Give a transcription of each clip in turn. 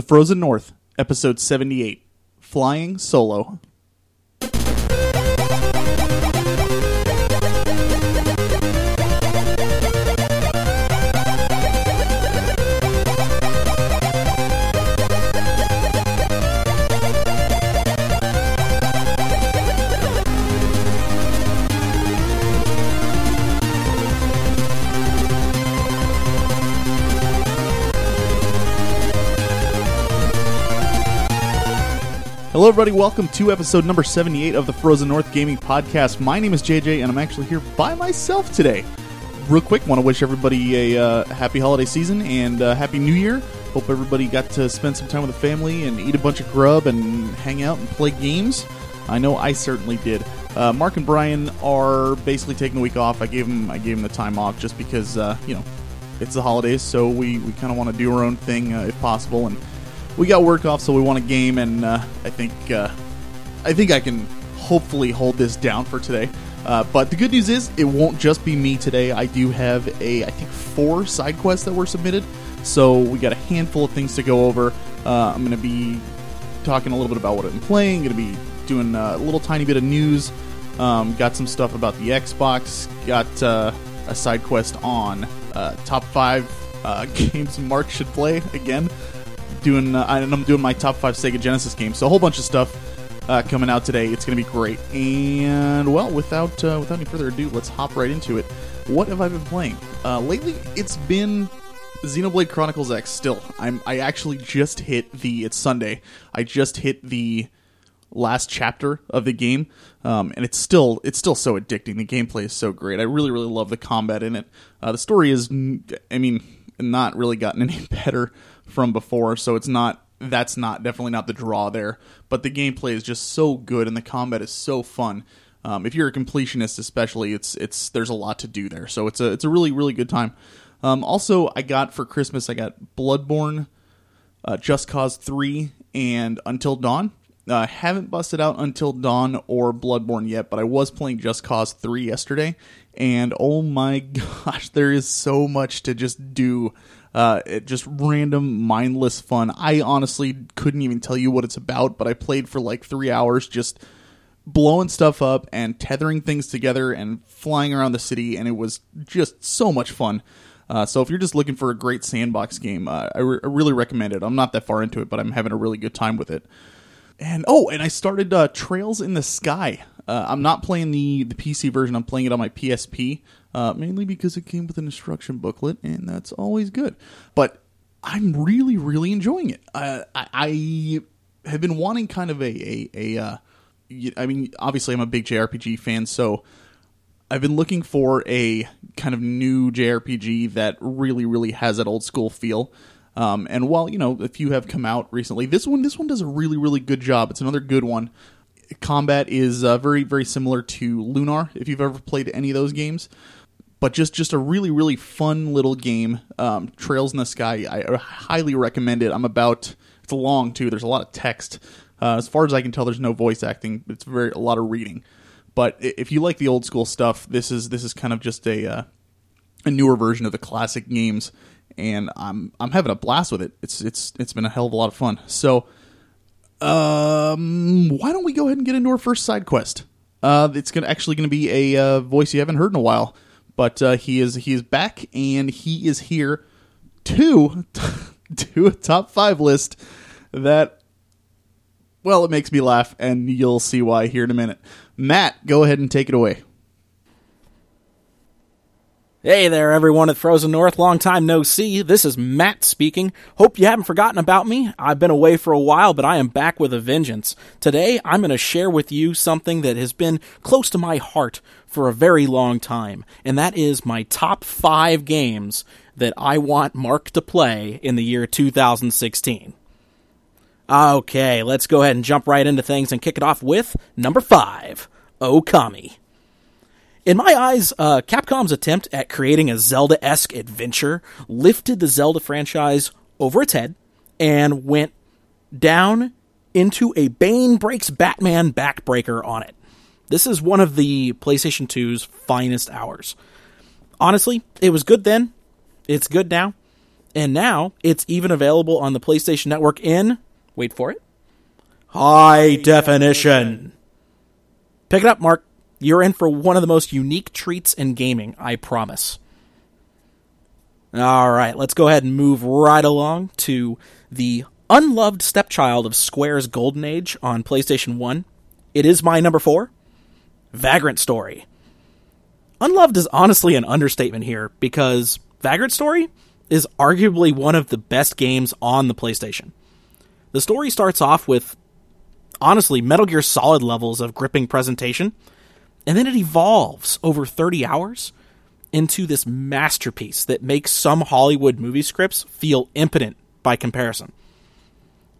The Frozen North, Episode 78 Flying Solo. Hello, everybody. Welcome to episode number 78 of the Frozen North Gaming Podcast. My name is JJ, and I'm actually here by myself today. Real quick, want to wish everybody a uh, happy holiday season and uh, happy new year. Hope everybody got to spend some time with the family and eat a bunch of grub and hang out and play games. I know I certainly did. Uh, Marc and Brian are basically taking the week off. I gave them I gave them the time off just because uh, you know it's the holidays, so we, we kind of want to do our own thing uh, if possible and we got work off, so we want a game, and uh, I think uh, I think I can hopefully hold this down for today. Uh, but the good news is it won't just be me today. I do have a I think four side quests that were submitted, so we got a handful of things to go over. Uh, I'm to be talking a little bit about what I'm playing. To be doing a little tiny bit of news. Um, got some stuff about the Xbox. Got uh, a side quest on uh, top five games Marc should play again doing uh, and I'm doing my top five Sega Genesis games. So a whole bunch of stuff uh, coming out today. It's going to be great. And well, without uh, without any further ado, let's hop right into it. What have I been playing uh, lately? It's been Xenoblade Chronicles X. Still, I'm I actually just hit the. It's Sunday. I just hit the last chapter of the game, um, and it's still it's still so addicting. The gameplay is so great. I really really love the combat in it. Uh, the story is, I mean, not really gotten any better from before, so it's not that's not definitely not the draw there. But the gameplay is just so good, and the combat is so fun. Um, if you're a completionist, especially, it's it's there's a lot to do there. So it's a it's a really really good time. Um, also, I got for Christmas I got Bloodborne, uh, Just Cause Three, and Until Dawn. Uh, haven't busted out Until Dawn or Bloodborne yet, but I was playing Just Cause 3 yesterday, and oh my gosh, there is so much to just do uh, just random, mindless fun. I honestly couldn't even tell you what it's about, but I played for like three hours just blowing stuff up and tethering things together and flying around the city, and it was just so much fun. Uh, so if you're just looking for a great sandbox game, uh, I, re- I, really recommend it. I'm not that far into it, but I'm having a really good time with it. And oh, and I started uh, Trails in the Sky. Uh, I'm not playing the the PC version. I'm playing it on my PSP uh, mainly because it came with an instruction booklet, and that's always good. But I'm really, really enjoying it. Uh, I, I, have been wanting kind of a, a, a uh, I mean, obviously, I'm a big JRPG fan, so I've been looking for a kind of new JRPG that really, really has that old school feel. Um, and while you know a few have come out recently, this one this one does a really, really good job. It's another good one. Combat is uh, very, very similar to Lunar. If you've ever played any of those games, but just just a really really fun little game. Um, Trails in the Sky, I highly recommend it. I'm about it's long too. There's a lot of text. Uh, as far as I can tell, there's no voice acting. It's very a lot of reading. But if you like the old school stuff, this is this is kind of just a uh, a newer version of the classic games, and I'm I'm having a blast with it. It's it's it's been a hell of a lot of fun. So, um, why don't we go ahead and get into our first side quest? Uh, it's gonna actually gonna be a uh, voice you haven't heard in a while. But uh, he is he is back and he is here to do a top five list that well it makes me laugh and you'll see why here in a minute. Matt, go ahead and take it away. Hey there, everyone at Frozen North. Long time no see. This is Matt speaking. Hope you haven't forgotten about me. I've been away for a while, but I am back with a vengeance. Today, I'm going to share with you something that has been close to my heart for a very long time, and that is my top five games that I want Marc to play in the year 2016. Okay, let's go ahead and jump right into things and kick it off with number five Okami. In my eyes, uh, Capcom's attempt at creating a Zelda esque adventure lifted the Zelda franchise over its head and went down into a Bane breaks Batman backbreaker on it. This is one of the PlayStation 2's finest hours. Honestly, it was good then. It's good now. And now it's even available on the PlayStation Network in, wait for it, high definition. Pick it up, Marc. You're in for one of the most unique treats in gaming, I promise. All right, let's go ahead and move right along to the unloved stepchild of Square's Golden Age on PlayStation 1. It is my number four Vagrant Story. Unloved is honestly an understatement here because Vagrant Story is arguably one of the best games on the PlayStation. The story starts off with, honestly, Metal Gear Solid levels of gripping presentation, and then it evolves over 30 hours into this masterpiece that makes some Hollywood movie scripts feel impotent by comparison.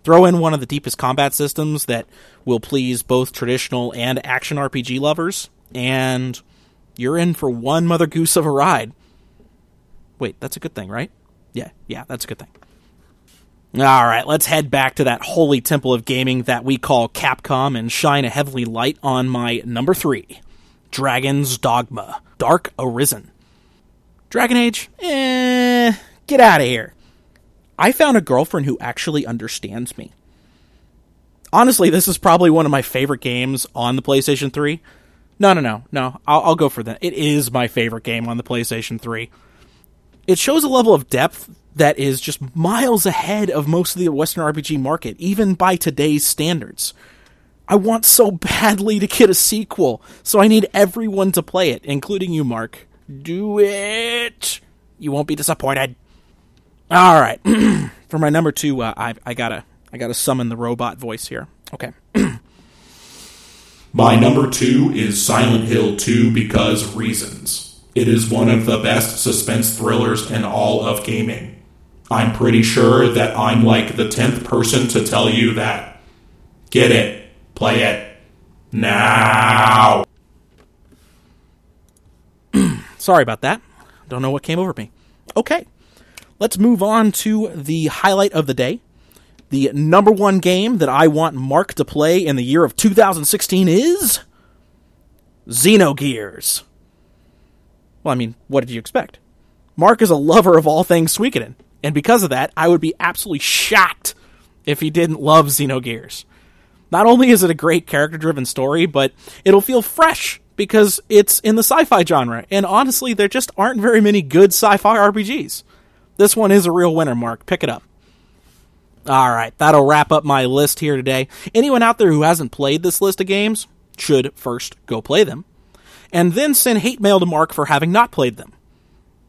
Throw in one of the deepest combat systems that will please both traditional and action RPG lovers, and you're in for one mother goose of a ride. Wait, that's a good thing, right? Yeah, yeah, that's a good thing. All right, let's head back to that holy temple of gaming that we call Capcom and shine a heavenly light on my number three Dragon's Dogma Dark Arisen. Dragon Age? Eh, get out of here. I found a girlfriend who actually understands me. Honestly, this is probably one of my favorite games on the PlayStation 3. No, no, no, no. I'll, I'll go for that. It is my favorite game on the PlayStation 3. It shows a level of depth that is just miles ahead of most of the Western RPG market, even by today's standards. I want so badly to get a sequel, so I need everyone to play it, including you, Marc. Do it! You won't be disappointed. All right, for my number two, uh, I, I gotta I gotta summon the robot voice here. Okay. My number two is Silent Hill 2 because reasons. It is one of the best suspense thrillers in all of gaming. I'm pretty sure that I'm like the 10th person to tell you that. Get it. Play it. Now. Sorry about that. Don't know what came over me. Okay. Let's move on to the highlight of the day. The number one game that I want Marc to play in the year of 2016 is Xenogears. Well, I mean, what did you expect? Marc is a lover of all things Suikoden, and because of that, I would be absolutely shocked if he didn't love Xenogears. Not only is it a great character driven story, but it'll feel fresh because it's in the sci fi genre, and honestly, there just aren't very many good sci fi RPGs. This one is a real winner, Marc. Pick it up. All right, that'll wrap up my list here today. Anyone out there who hasn't played this list of games should first go play them, and then send hate mail to Marc for having not played them.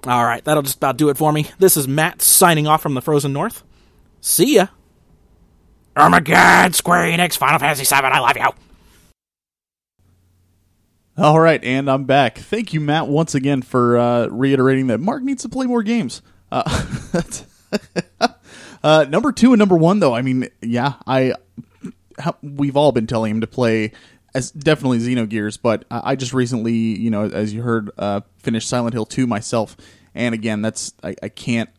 All right, that'll just about do it for me. This is Matt signing off from the Frozen North. See ya. Oh my god, Square Enix, Final Fantasy VII, I love you. All right, and I'm back. Thank you, Matt, once again for uh, reiterating that Marc needs to play more games. Uh, uh, number two and number one, though, I mean, yeah, I we've all been telling him to play as definitely Xenogears, but I just recently, you know, as you heard, uh, finished Silent Hill two myself, and again, that's I, I can't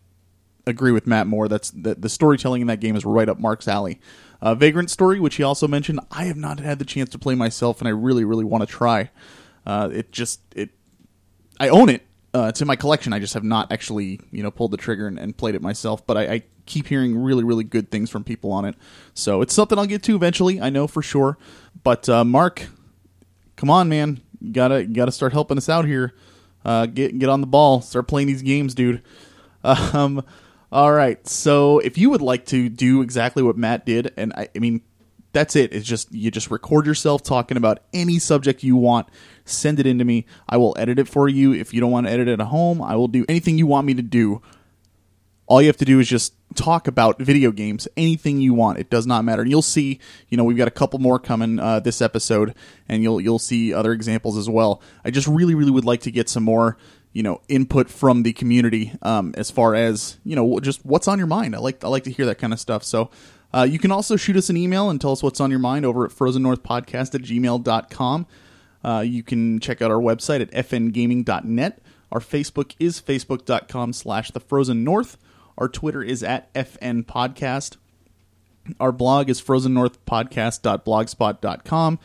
agree with Matt more. That's the, the storytelling in that game is right up Marc's alley. Uh, Vagrant Story, which he also mentioned, I have not had the chance to play myself, and I really, really want to try. Uh, it just it, I own it. Uh, it's in my collection. I just have not actually, you know, pulled the trigger and, and played it myself. But I, I, keep hearing really, really good things from people on it. So it's something I'll get to eventually. I know for sure. But uh, Marc, come on, man, you gotta you gotta start helping us out here. Uh, get get on the ball. Start playing these games, dude. Um, all right. So if you would like to do exactly what Matt did, and I, I mean, that's it. It's just you just record yourself talking about any subject you want. Send it in to me. I will edit it for you. If you don't want to edit it at home, I will do anything you want me to do. All you have to do is just talk about video games, anything you want. It does not matter. And you'll see, you know, we've got a couple more coming uh, this episode, and you'll you'll see other examples as well. I just really, really would like to get some more you know input from the community um, as far as you know just what's on your mind. I like I like to hear that kind of stuff. So uh, you can also shoot us an email and tell us what's on your mind over at frozennorthpodcast at gmail.com. Uh, you can check out our website at fngaming.net. Our Facebook is facebook.com slash the frozen north. Our Twitter is at fn podcast. Our blog is frozennorthpodcast.blogspot.com.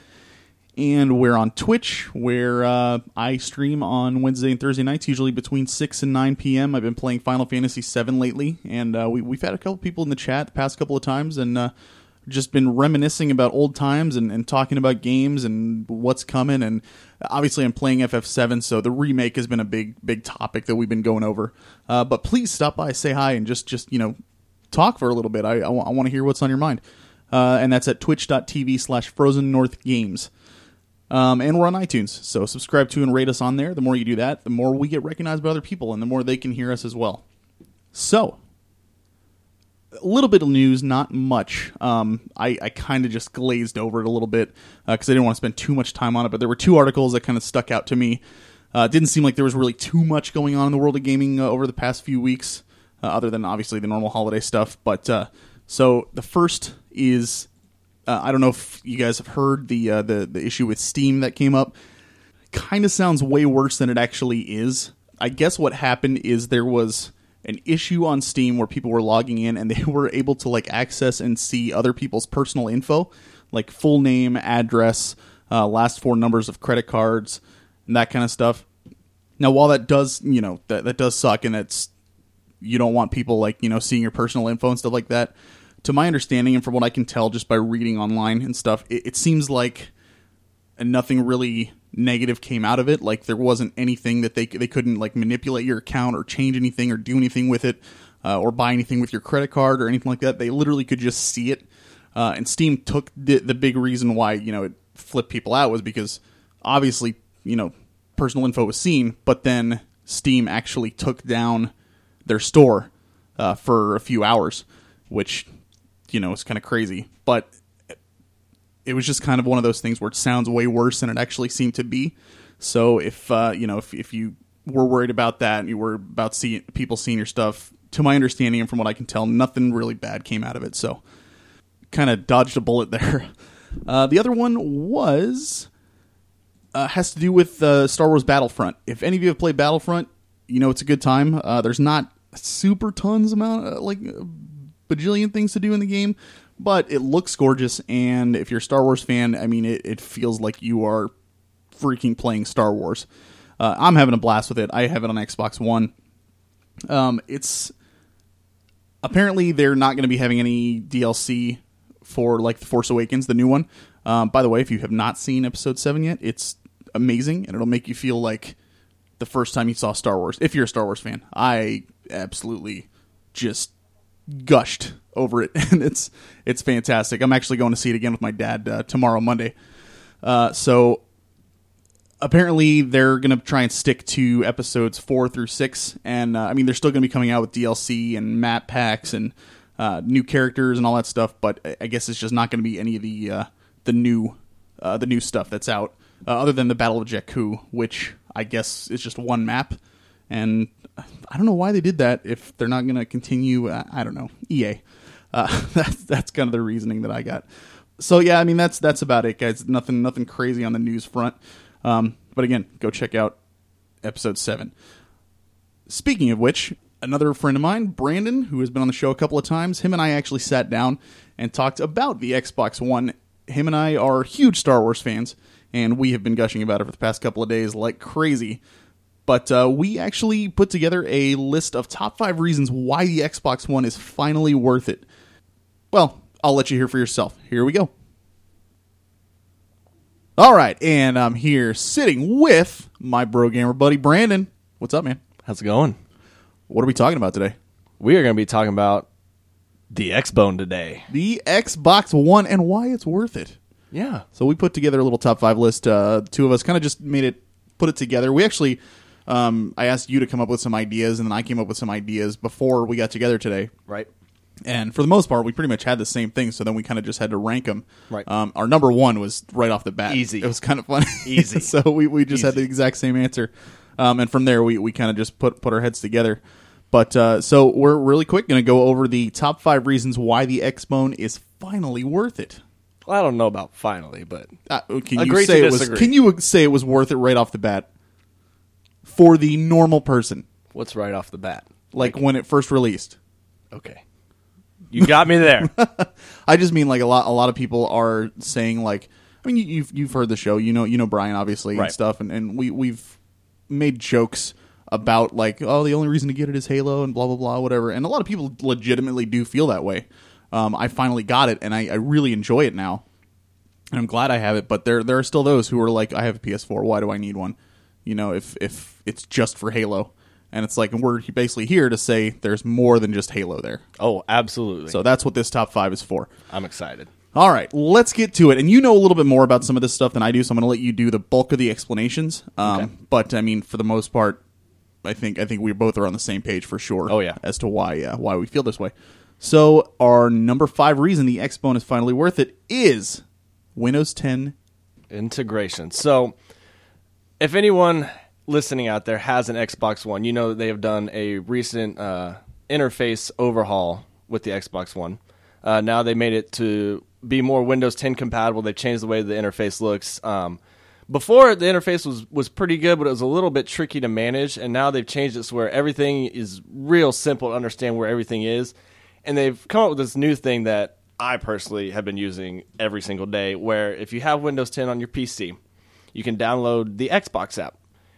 and we're on Twitch, where uh, I stream on Wednesday and Thursday nights, usually between six and nine p.m. I've been playing Final Fantasy VII lately, and uh, we, we've had a couple people in the chat the past couple of times, and uh, just been reminiscing about old times and, and talking about games and what's coming. And obviously, I'm playing FF7, so the remake has been a big big topic that we've been going over. Uh, but please stop by, say hi, and just just you know talk for a little bit. I, I, want to hear what's on your mind. Uh, and that's at twitch.tv slash frozen north games. Um, and we're on iTunes, so subscribe to and rate us on there. The more you do that, the more we get recognized by other people, and the more they can hear us as well. So, a little bit of news, not much. Um, I, I kind of just glazed over it a little bit because uh, I didn't want to spend too much time on it. But there were two articles that kind of stuck out to me. Uh, didn't seem like there was really too much going on in the world of gaming uh, over the past few weeks, uh, other than obviously the normal holiday stuff. But uh, so the first is uh, I don't know if you guys have heard the uh, the the issue with Steam that came up. Kind of sounds way worse than it actually is. I guess what happened is there was an issue on Steam where people were logging in and they were able to like access and see other people's personal info, like full name, address, uh, last four numbers of credit cards, and that kind of stuff. Now, while that does, you know, that that does suck, and it's you don't want people like you know seeing your personal info and stuff like that to my understanding and from what I can tell just by reading online and stuff, it, it seems like nothing really negative came out of it. Like there wasn't anything that they they couldn't like manipulate your account or change anything or do anything with it uh, or buy anything with your credit card or anything like that. They literally could just see it. Uh, and Steam took the the big reason why you know it flipped people out was because obviously you know personal info was seen, but then Steam actually took down their store uh, for a few hours, which you know, it's kind of crazy. But it was just kind of one of those things where it sounds way worse than it actually seemed to be. So if uh, you know, if if you were worried about that and you were about seeing people seeing your stuff, to my understanding and from what I can tell, nothing really bad came out of it. So kind of dodged a bullet there. Uh, the other one was uh, has to do with uh, Star Wars Battlefront. If any of you have played Battlefront, you know it's a good time. Uh, there's not super tons amount uh, like bajillion things to do in the game, but it looks gorgeous. And if you're a Star Wars fan, I mean, it, it feels like you are freaking playing Star Wars. Uh, I'm having a blast with it. I have it on Xbox One. Um, it's apparently they're not going to be having any DLC for like the Force Awakens, the new one. Um, by the way, if you have not seen Episode Seven yet, it's amazing and it'll make you feel like the first time you saw Star Wars. If you're a Star Wars fan, I absolutely just gushed over it, and it's it's fantastic. I'm actually going to see it again with my dad uh, tomorrow, Monday. Uh, so apparently they're going to try and stick to episodes four through six, and uh, I mean they're still going to be coming out with DLC and map packs and uh, new characters and all that stuff. But I guess it's just not going to be any of the uh, the new uh, the new stuff that's out, other than the Battle of Jakku, which I guess is just one map and I don't know why they did that. If they're not going to continue, I don't know. EA. Uh, that's that's kind of the reasoning that I got. So yeah, I mean that's that's about it, guys. Nothing nothing crazy on the news front. Um, but again, go check out episode seven. Speaking of which, another friend of mine, Brandon, who has been on the show a couple of times, him and I actually sat down and talked about the Xbox One. Him and I are huge Star Wars fans, and we have been gushing about it for the past couple of days like crazy. But uh, we actually put together a list of top five reasons why the Xbox One is finally worth it. Well, I'll let you hear for yourself. Here we go. All right, and I'm here sitting with my bro gamer buddy Brandon. What's up, man? How's it going? What are we talking about today? We are going to be talking about the Xbone today. The Xbox One and why it's worth it. Yeah. So we put together a little top five list. Uh, two of us kind of just made it, put it together. We actually um, I asked you to come up with some ideas, and then I came up with some ideas before we got together today. Right. And for the most part, we pretty much had the same thing. So then we kind of just had to rank them. Right. Um, our number one was right off the bat. Easy. It was kind of funny. Easy. so we, we just had the exact same answer. Um, and from there, we, we kind of just put put our heads together. But uh, so we're really quick going to go over the top five reasons why the Xbone is finally worth it. Well, I don't know about finally, but Uh, can you say it was? Can you say it was worth it right off the bat for the normal person? what's right off the bat? like when it first released. Okay. You got me there. I just mean like a lot. A lot of people are saying like, I mean, you, you've you've heard the show. You know, you know Brian obviously and Right. stuff, and, and we we've made jokes about like, oh, the only reason to get it is Halo and blah blah blah, whatever. And a lot of people legitimately do feel that way. Um, I finally got it, and I, I really enjoy it now, and I'm glad I have it. But there there are still those who are like, I have a PS4. Why do I need one? You know, if if it's just for Halo. And it's like, and we're basically here to say there's more than just Halo there. Oh, absolutely. So that's what this top five is for. I'm excited. All right, let's get to it. And you know a little bit more about some of this stuff than I do, so I'm going to let you do the bulk of the explanations. Um, Okay. But I mean, for the most part, I think I think we both are on the same page for sure. Oh, yeah. as to why uh, why we feel this way. So our number five reason the Xbone is finally worth it is Windows 10. Integration. So, if anyone listening out there has an Xbox One, you know they have done a recent uh, interface overhaul with the Xbox One. Uh, now they made it to be more Windows 10 compatible. They've changed the way the interface looks. Um, before the interface was was pretty good, but it was a little bit tricky to manage. And now they've changed it so where everything is real simple to understand where everything is. And they've come up with this new thing that I personally have been using every single day. Where if you have Windows 10 on your PC, you can download the Xbox app,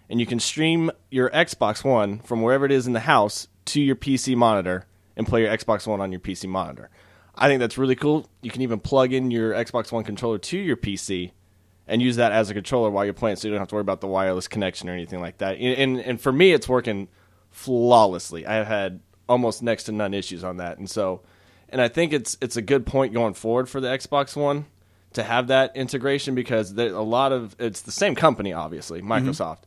and you can stream your Xbox One from wherever it is in the house to your PC monitor and play your Xbox One on your PC monitor. I think that's really cool. You can even plug in your Xbox One controller to your PC and use that as a controller while you're playing, so you don't have to worry about the wireless connection or anything like that. And and, and for me, it's working flawlessly. I have had almost next to none issues on that, and so, and I think it's it's a good point going forward for the Xbox One to have that integration because there a lot of it's the same company, obviously, mm-hmm. Microsoft.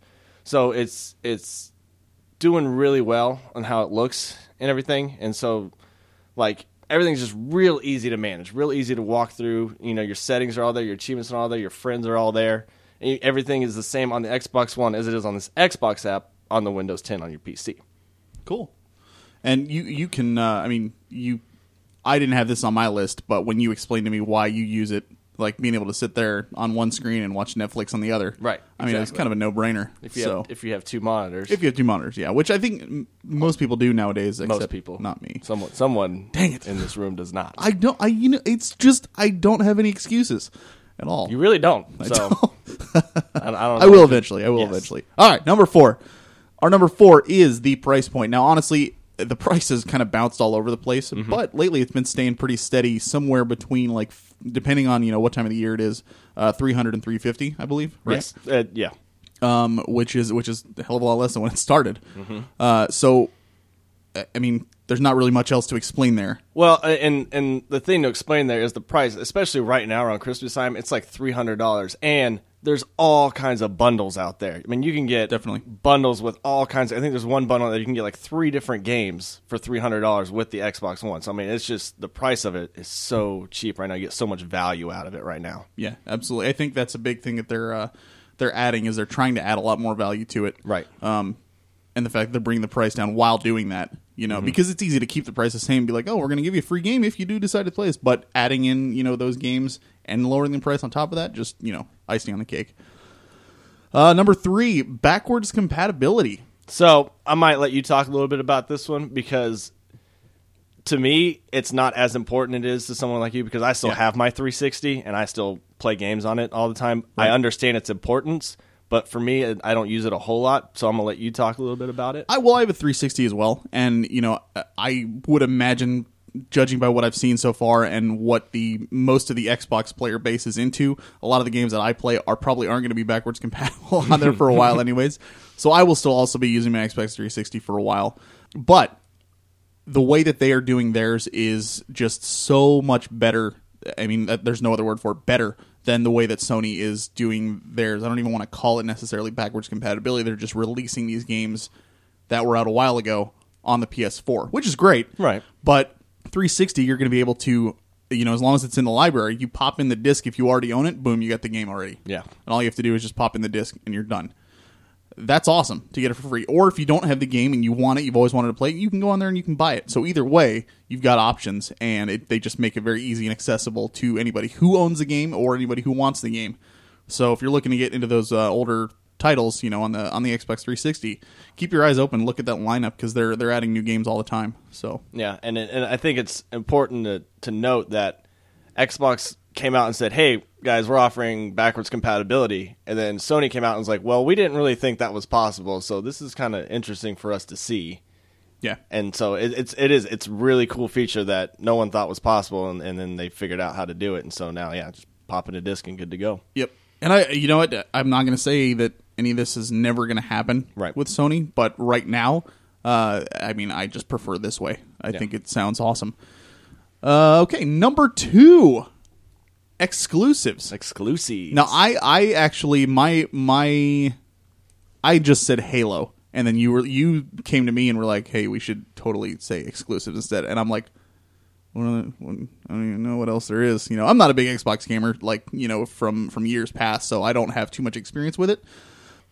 So it's it's doing really well on how it looks and everything, and so like everything's just real easy to manage, real easy to walk through. You know, your settings are all there, your achievements are all there, your friends are all there. And everything is the same on the Xbox One as it is on this Xbox app on the Windows 10 on your PC. Cool. And you you can uh, I mean you I didn't have this on my list, but when you explained to me why you use it, like being able to sit there on one screen and watch Netflix on the other, Right, I mean, it's kind of a no brainer. If you so have, if you have two monitors, if you have two monitors, yeah, which I think m- most people do nowadays. most except people, not me. someone someone Dang it. in this room does not. I don't. I you know, it's just I don't have any excuses at all. you really don't. I so don't. I, I don't. I will eventually. I will Yes. eventually. All right, number four. Our number four is the price point. Now, honestly, the price has kind of bounced all over the place, Mm-hmm. but lately it's been staying pretty steady, somewhere between like, f- depending on you know what time of the year it is, uh, 300 and 350, I believe. Right? Yes, uh, yeah. Um, which is which is a hell of a lot less than when it started. Mm-hmm. Uh, so, I- mean, there's not really much else to explain there. Well, and and the thing to explain there is the price, especially right now around Christmas time. It's like three hundred dollars, and there's all kinds of bundles out there. I mean, you can get Definitely. bundles with all kinds. Of, I think there's one bundle that you can get like three different games for three hundred dollars with the Xbox One. So I mean, it's just the price of it is so cheap right now. You get so much value out of it right now. Yeah, absolutely. I think that's a big thing that they're uh, they're adding is they're trying to add a lot more value to it. Right. Um, and the fact that they're bringing the price down while doing that, you Mm-hmm. know, because it's easy to keep the price the same, and be like, oh, we're going to give you a free game if you do decide to play this, but adding in you know those games and lowering the price on top of that, just you know, icing on the cake. Uh, number three, backwards compatibility. So I might let you talk a little bit about this one because to me it's not as important it is to someone like you because I still Yeah. have my 360 and I still play games on it all the time. I understand its importance, but for me I don't use it a whole lot. So I'm gonna let you talk a little bit about it. I well, I have a 360 as well, and you know, I would imagine, judging by what I've seen so far and what the most of the Xbox player base is into, a lot of the games that I play are probably aren't going to be backwards compatible on there for a while, anyways. So I will still also be using my Xbox 360 for a while, but the way that they are doing theirs is just so much better. I mean, uh, there's no other word for it, better than the way that Sony is doing theirs. I don't even want to call it necessarily backwards compatibility. They're just releasing these games that were out a while ago on the PS4, which is great. Right. But 360, you're going to be able to, you know, as long as it's in the library, you pop in the disc. If you already own it, boom, you got the game already. Yeah. And all you have to do is just pop in the disc and you're done that's awesome to get it for free. Or if you don't have the game and you want it, you've always wanted to play it, you can go on there and you can buy it. So either way, you've got options, and it, they just make it very easy and accessible to anybody who owns the game or anybody who wants the game. So if you're looking to get into those uh, older titles, you know, on the on the Xbox 360, keep your eyes open, look at that lineup because they're they're adding new games all the time. So Yeah, and and I think it's important to to note that Xbox came out and said, "Hey, guys, we're offering backwards compatibility. And then Sony came out and was like, well, we didn't really think that was possible. So this is kind of interesting for us to see. Yeah. And so it, it's it is it's really cool feature that no one thought was possible, and, and then they figured out how to do it. And so now, yeah, just pop in a disc and good to go. Yep. And I, you know what? I'm not going to say that any of this is never going to happen Right. with Sony, but right now, uh, I mean, I just prefer this way. I Yeah. think it sounds awesome. Uh, okay, number two, exclusives. Exclusive. Now, I, I actually, my, my, I just said Halo, and then you were, you came to me and were like, "Hey, we should totally say exclusives instead." And I'm like, what are the- what- I don't even know what else there is. You know, I'm not a big Xbox gamer, like you know, from from years past, so I don't have too much experience with it,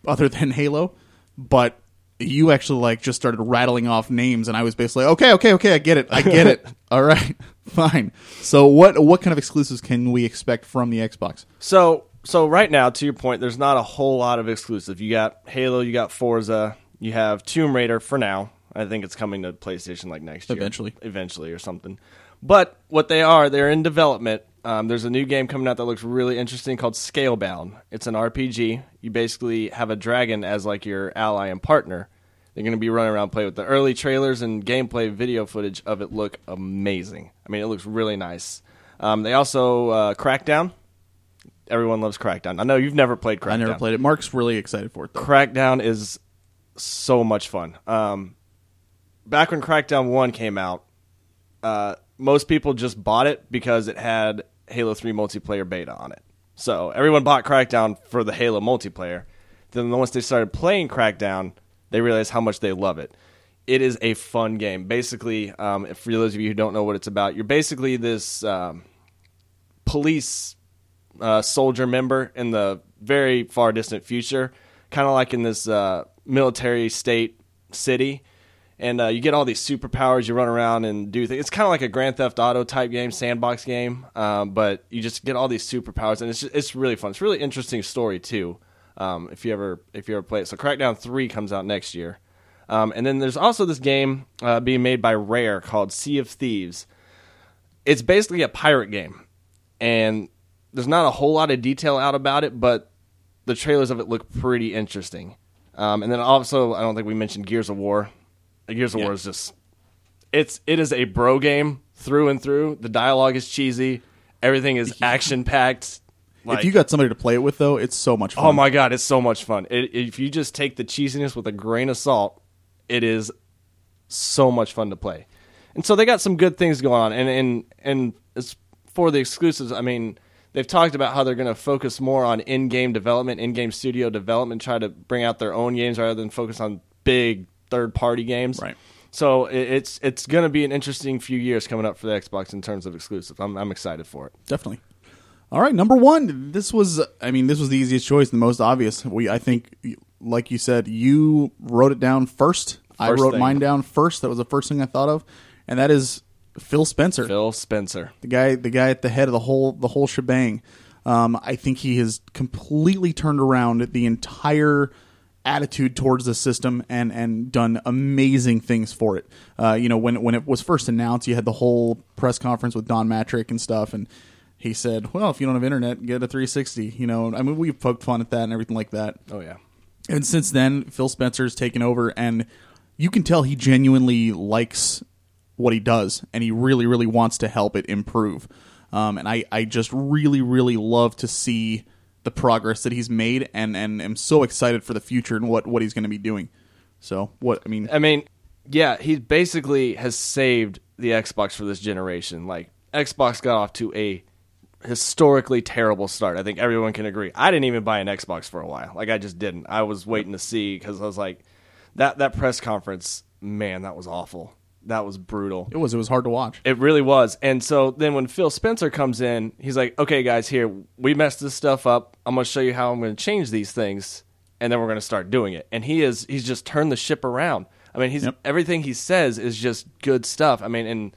other than Halo. But you actually like just started rattling off names, and I was basically okay, okay, okay, I get it, I get it. All right, fine. So what what kind of exclusives can we expect from the Xbox? So so right now, to your point, there's not a whole lot of exclusive. You got Halo, you got Forza, you have Tomb Raider for now. I think it's coming to PlayStation like next year, Eventually. eventually or something. But what they are, they're in development. Um, there's a new game coming out that looks really interesting called Scalebound. It's an RPG. You basically have a dragon as like your ally and partner. They're going to be running around play with the early trailers and gameplay video footage of it look amazing. I mean, it looks really nice. Um, they also uh, Crackdown. Everyone loves Crackdown. I know you've never played Crackdown. I never played it. Marc's really excited for it though. Crackdown is so much fun. Um, back when Crackdown One came out, uh, most people just bought it because it had Halo Three multiplayer beta on it. So everyone bought Crackdown for the Halo multiplayer. Then once they started playing Crackdown, they realized how much they love it. It is a fun game. Basically, um, for those of you who don't know what it's about, you're basically this um, police uh, soldier member in the very far distant future, kind of like in this uh, military state city. And uh, you get all these superpowers. You run around and do things. It's kind of like a Grand Theft Auto type game, sandbox game, um, but you just get all these superpowers, and it's just, it's really fun. It's really interesting story too. Um, if you ever if you ever play it, so Crackdown Three comes out next year, um, and then there's also this game uh, being made by Rare called Sea of Thieves. It's basically a pirate game, and there's not a whole lot of detail out about it, but the trailers of it look pretty interesting. Um, and then also, I don't think we mentioned Gears of War. Gears of Yeah. War is just it's it is a bro game through and through. The dialogue is cheesy, everything is action packed. if you got somebody to play it with, though, it's so much oh fun. Oh my god, it's so much fun. It, if you just take the cheesiness with a grain of salt, it is so much fun to play. And so they got some good things going on. And and and as for the exclusives, I mean, they've talked about how they're going to focus more on in-game development, in-game studio development, try to bring out their own games rather than focus on big third-party games. Right. So it's it's going to be an interesting few years coming up for the Xbox in terms of exclusives. I'm I'm excited for it. definitely. All right, number one. This was, I mean, this was the easiest choice, the most obvious. We, I think, like you said, you wrote it down first. I wrote thing. mine down first. That was the first thing I thought of, and that is Phil Spencer, Phil Spencer. the guy, the guy at the head of the whole, the whole shebang. Um, I think he has completely turned around the entire attitude towards the system and and done amazing things for it. Uh, you know, when when it was first announced, you had the whole press conference with Don Mattrick and stuff, and he said, "Well, if you don't have internet, get a 360." You know, I mean, we've poked fun at that and everything like that. Oh yeah. And since then, Phil Spencer's taken over, and you can tell he genuinely likes what he does, and he really, really wants to help it improve. Um, and I, I just really, really love to see the progress that he's made, and, and am so excited for the future and what, what he's going to be doing. So, what I mean, I mean, yeah, he basically has saved the Xbox for this generation. Like Xbox got off to a historically terrible start. I think everyone can agree. I didn't even buy an Xbox for a while. Like I just didn't. I was waiting to see because I was like, that that press conference, man, that was awful. That was brutal. it was it was hard to watch. It really was. And so then when Phil Spencer comes in, he's like, okay, guys, here, we messed this stuff up. I'm going to show you how I'm going to change these things. And then we're going to start doing it. And he is, he's just turned the ship around. I mean, he's, Yep. everything he says is just good stuff. I mean, and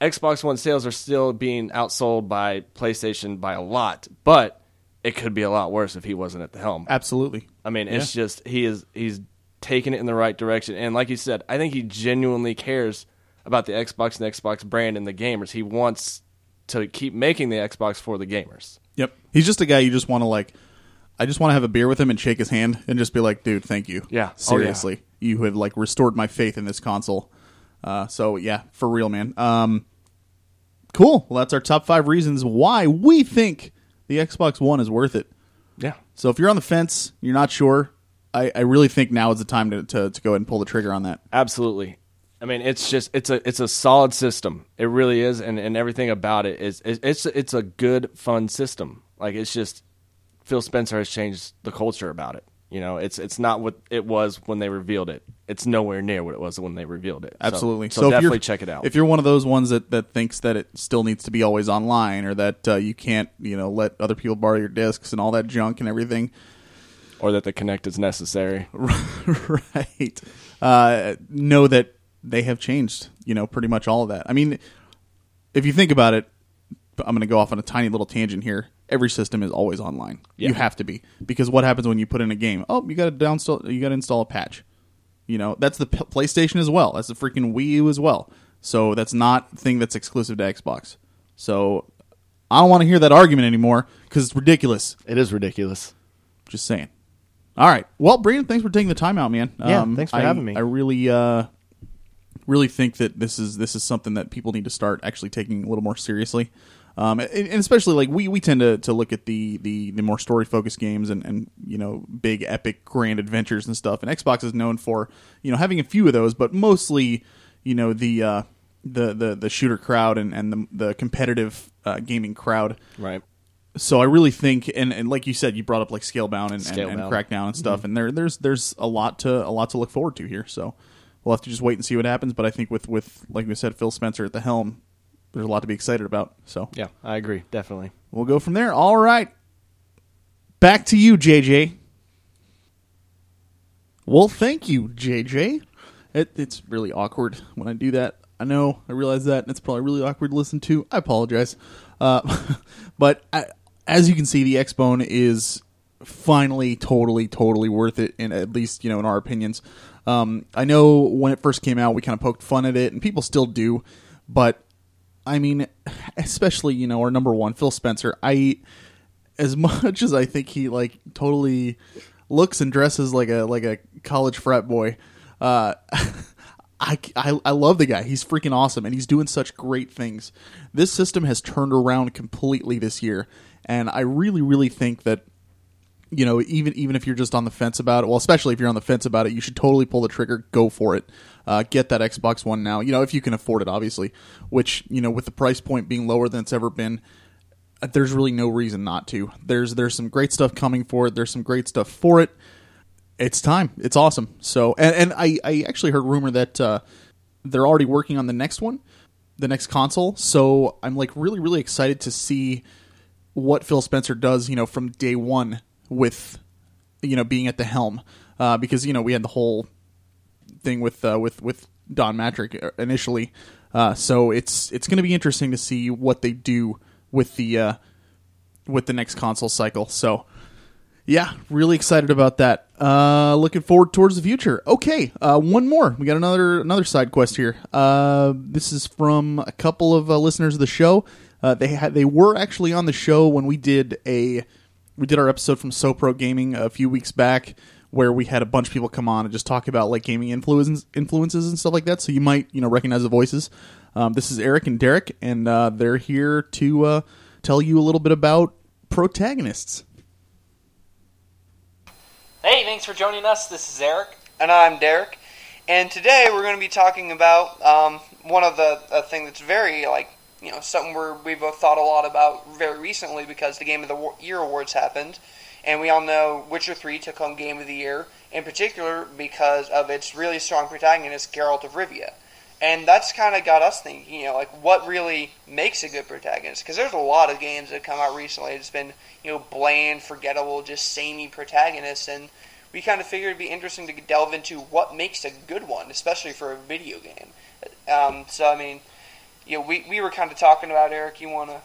Xbox One sales are still being outsold by PlayStation by a lot, but it could be a lot worse if he wasn't at the helm. Absolutely. I mean, it's just he is he's taking it in the right direction, and like you said, I think he genuinely cares about the Xbox and Xbox brand and the gamers. He wants to keep making the Xbox for the gamers. Yep. He's just a guy you just want to like. I just want to have a beer with him and shake his hand and just be like, dude, thank you. Yeah. Oh, yeah. Seriously, you have like restored my faith in this console. Uh, so yeah, for real, man. Um, cool. Well, that's our top five reasons why we think the Xbox One is worth it. Yeah. So if you're on the fence, you're not sure. I, I really think now is the time to, to, to go ahead and pull the trigger on that. Absolutely. I mean, it's just it's a it's a solid system. It really is, and, and everything about it is it's it's it's a good fun system. Like it's just Phil Spencer has changed the culture about it. You know, it's it's not what it was when they revealed it. It's nowhere near what it was when they revealed it. So- Absolutely. So, definitely check it out. If you're one of those ones that, that thinks that it still needs to be always online or that uh, you can't, you know, let other people borrow your discs and all that junk and everything, or that the Kinect is necessary. right? Uh, know that they have changed. You know, pretty much all of that. I mean, if you think about it, I'm going to go off on a tiny little tangent here. Every system is always online. You have to be because what happens when you put in a game? Oh, you got to downstall. You got to install a patch. You know, that's the P- PlayStation as well. That's the freaking Wii U as well. So that's not a thing that's exclusive to Xbox. So I don't want to hear that argument anymore because it's ridiculous. It is ridiculous. Just saying. All right. Well, Brandon, thanks for taking the time out, man. Yeah, thanks for I- having me. I really, uh, really think that this is this is something that people need to start actually taking a little more seriously. Um, and, and especially like we, we tend to, to look at the, the, the more story focused games and, and you know big epic grand adventures and stuff. And Xbox is known for you know having a few of those, but mostly you know the uh, the, the the shooter crowd and, and the, the competitive uh, gaming crowd Right. So I really think, and, and like you said, you brought up like Scalebound and, and, and. Crackdown and stuff, and there there's there's a lot to a lot to look forward to here. So we'll have to just wait and see what happens. But I think with with like we said, Phil Spencer at the helm, there's a lot to be excited about. So Yeah, I agree. Definitely. we'll go from there. All right, back to you, JJ. Well, thank you, JJ. It, it's really awkward when I do that. I know. I realize that, and it's probably really awkward to listen to. I apologize. Uh, but I, as you can see, the Xbone is finally totally, totally worth it, in at least you know in our opinions. Um, I know when it first came out, we kind of poked fun at it, and people still do. But I mean, especially you know our number one, Phil Spencer. I as much as I think he like totally looks and dresses like a like a college frat boy, uh, I, I I love the guy. He's freaking awesome, and he's doing such great things. This system has turned around completely this year, and I really really think that you know even even if you're just on the fence about it, well, especially if you're on the fence about it, you should totally pull the trigger, go for it. Uh, get that Xbox One now. You know if you can afford it, obviously. Which you know with the price point being lower than it's ever been there's really no reason not to. There's there's some great stuff coming for it. There's some great stuff for it. It's time. It's awesome. So and, and I, I actually heard rumor that uh, they're already working on the next one, the next console. So I'm like really really excited to see what Phil Spencer does. You know from day one with you know being at the helm uh, because you know we had the whole thing with uh, with with Don Mattrick initially. Uh, so it's it's going to be interesting to see what they do with the uh, with the next console cycle. So yeah, really excited about that. Uh, looking forward towards the future. Okay, uh, one more. We got another another side quest here. Uh, this is from a couple of uh, listeners of the show. Uh, they had they were actually on the show when we did a we did our episode from SoPro Gaming a few weeks back, where we had a bunch of people come on and just talk about like gaming influences influences and stuff like that. So you might you know recognize the voices. Um, this is Eric and Derek, and uh, they're here to uh, tell you a little bit about protagonists. Hey, thanks for joining us. This is Eric. and I'm Derek. And today we're going to be talking about um, one of the a thing that's very like you know something we're, we've both thought a lot about very recently because the Game of the Year awards happened, and we all know Witcher Three took home Game of the Year in particular because of its really strong protagonist Geralt of Rivia, and that's kind of got us thinking you know like what really makes a good protagonist? Because there's a lot of games that have come out recently that's been you know bland, forgettable, just samey protagonists. And we kind of figured it'd be interesting to delve into what makes a good one, especially for a video game. Um, so, I mean, you know, we, we were kind of talking about Eric. You want to?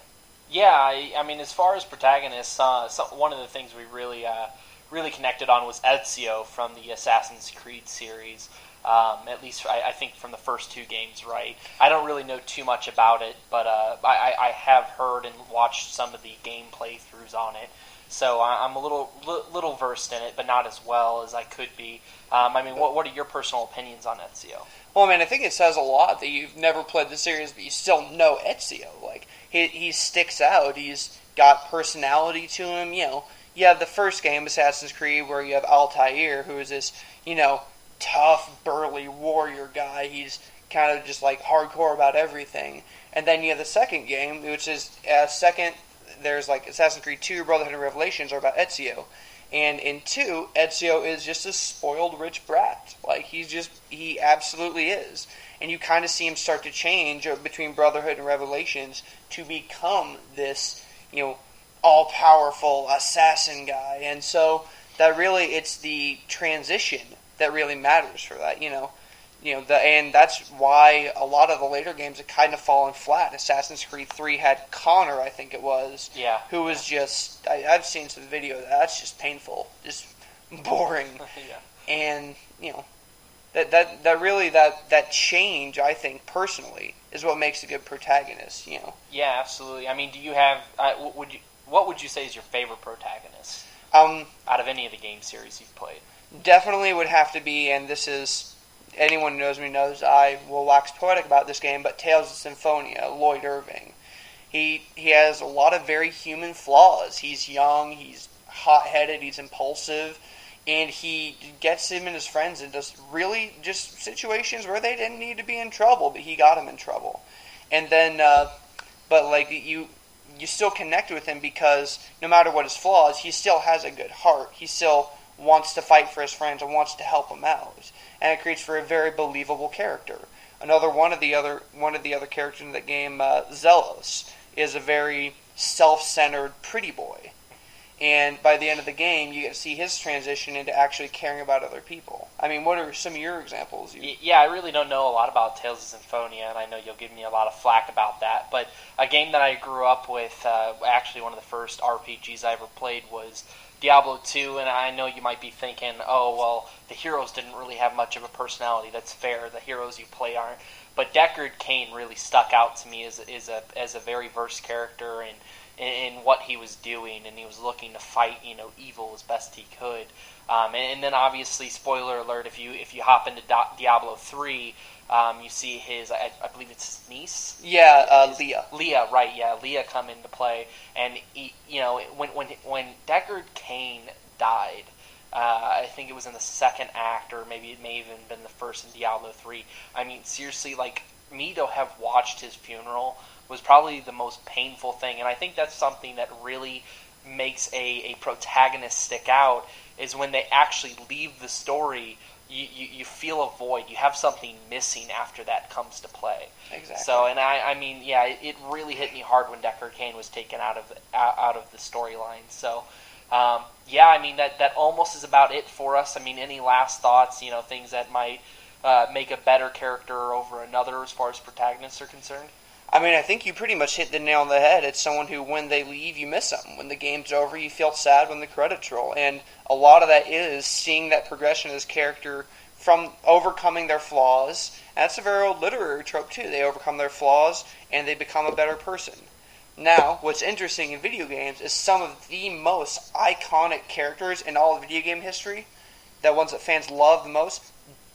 Yeah, I, I mean, as far as protagonists, uh, so one of the things we really, uh, really connected on was Ezio from the Assassin's Creed series. Um, at least I, I, think from the first two games, right? I don't really know too much about it, but uh, I, I, have heard and watched some of the game playthroughs on it. So I'm a little little versed in it, but not as well as I could be. Um, I mean, what what are your personal opinions on Ezio? Well, I mean, I think it says a lot that you've never played the series, but you still know Ezio. Like he he sticks out. He's got personality to him. You know, you have the first game, Assassin's Creed, where you have Altair, who is this you know tough, burly warrior guy. He's kind of just like hardcore about everything. And then you have the second game, which is uh, second. There's like Assassin's Creed 2, Brotherhood and Revelations are about Ezio. And in 2, Ezio is just a spoiled rich brat. Like, he's just, he absolutely is. And you kind of see him start to change uh, between Brotherhood and Revelations to become this, you know, all powerful assassin guy. And so that really, it's the transition that really matters for that. You know, you know, the, and that's why a lot of the later games have kind of fallen flat. Assassin's Creed Three had Connor, I think it was, yeah, who was just I, have seen some video. That's just painful, just boring, yeah. and you know. That, that, that really that, that change I think personally is what makes a good protagonist you know yeah absolutely I mean do you have uh, would you what would you say is your favorite protagonist um, out of any of the game series you've played definitely would have to be, and this is anyone who knows me knows I will wax poetic about this game, but Tales of Symphonia, Lloyd Irving. He he has a lot of very human flaws. He's young, he's hot headed, he's impulsive, and he gets him and his friends into really just situations where they didn't need to be in trouble, but he got him in trouble. And then, uh, but like you, you still connect with him because no matter what his flaws, he still has a good heart. He still wants to fight for his friends and wants to help them out, and it creates for a very believable character. Another one of the other one of the other characters in the game, uh, Zelos, is a very self-centered pretty boy, and by the end of the game, you get to see his transition into actually caring about other people. I mean, what are some of your examples? You... Yeah, I really don't know a lot about Tales of Symphonia, and I know you'll give me a lot of flack about that. But a game that I grew up with, uh, actually one of the first RPGs I ever played was Diablo 2, and I know you might be thinking, oh, well, the heroes didn't really have much of a personality. That's fair. The heroes you play aren't. But Deckard Cain really stuck out to me as, as, a, as a very versed character and in, in what he was doing, and he was looking to fight, you know, evil as best he could. Um, and, and, then obviously, spoiler alert: if you if you hop into Diablo three, um, you see his, I, I, believe it's his niece. Yeah, uh, Leah. Leah, right? Yeah, Leah come into play, and he, you know when when when Deckard Cain died, uh, I think it was in the second act, or maybe it may have even been the first in Diablo three. I mean, seriously, like me to have watched his funeral was probably the most painful thing, and I think that's something that really makes a, a protagonist stick out is when they actually leave the story you, you, you feel a void. You have something missing after that comes to play. Exactly. So, and I, I mean, yeah, it, it really hit me hard when Deckard Cain was taken out of out, out of the storyline. So, um, yeah, I mean that that almost is about it for us. I mean, any last thoughts? You know, things that might uh, make a better character over another as far as protagonists are concerned. I mean, I think you pretty much hit the nail on the head. It's someone who, when they leave, you miss them. When the game's over, you feel sad when the credits roll. And a lot of that is seeing that progression of this character from overcoming their flaws. And that's a very old literary trope, too. They overcome their flaws and they become a better person. Now, what's interesting in video games is some of the most iconic characters in all of video game history, the ones that fans love the most,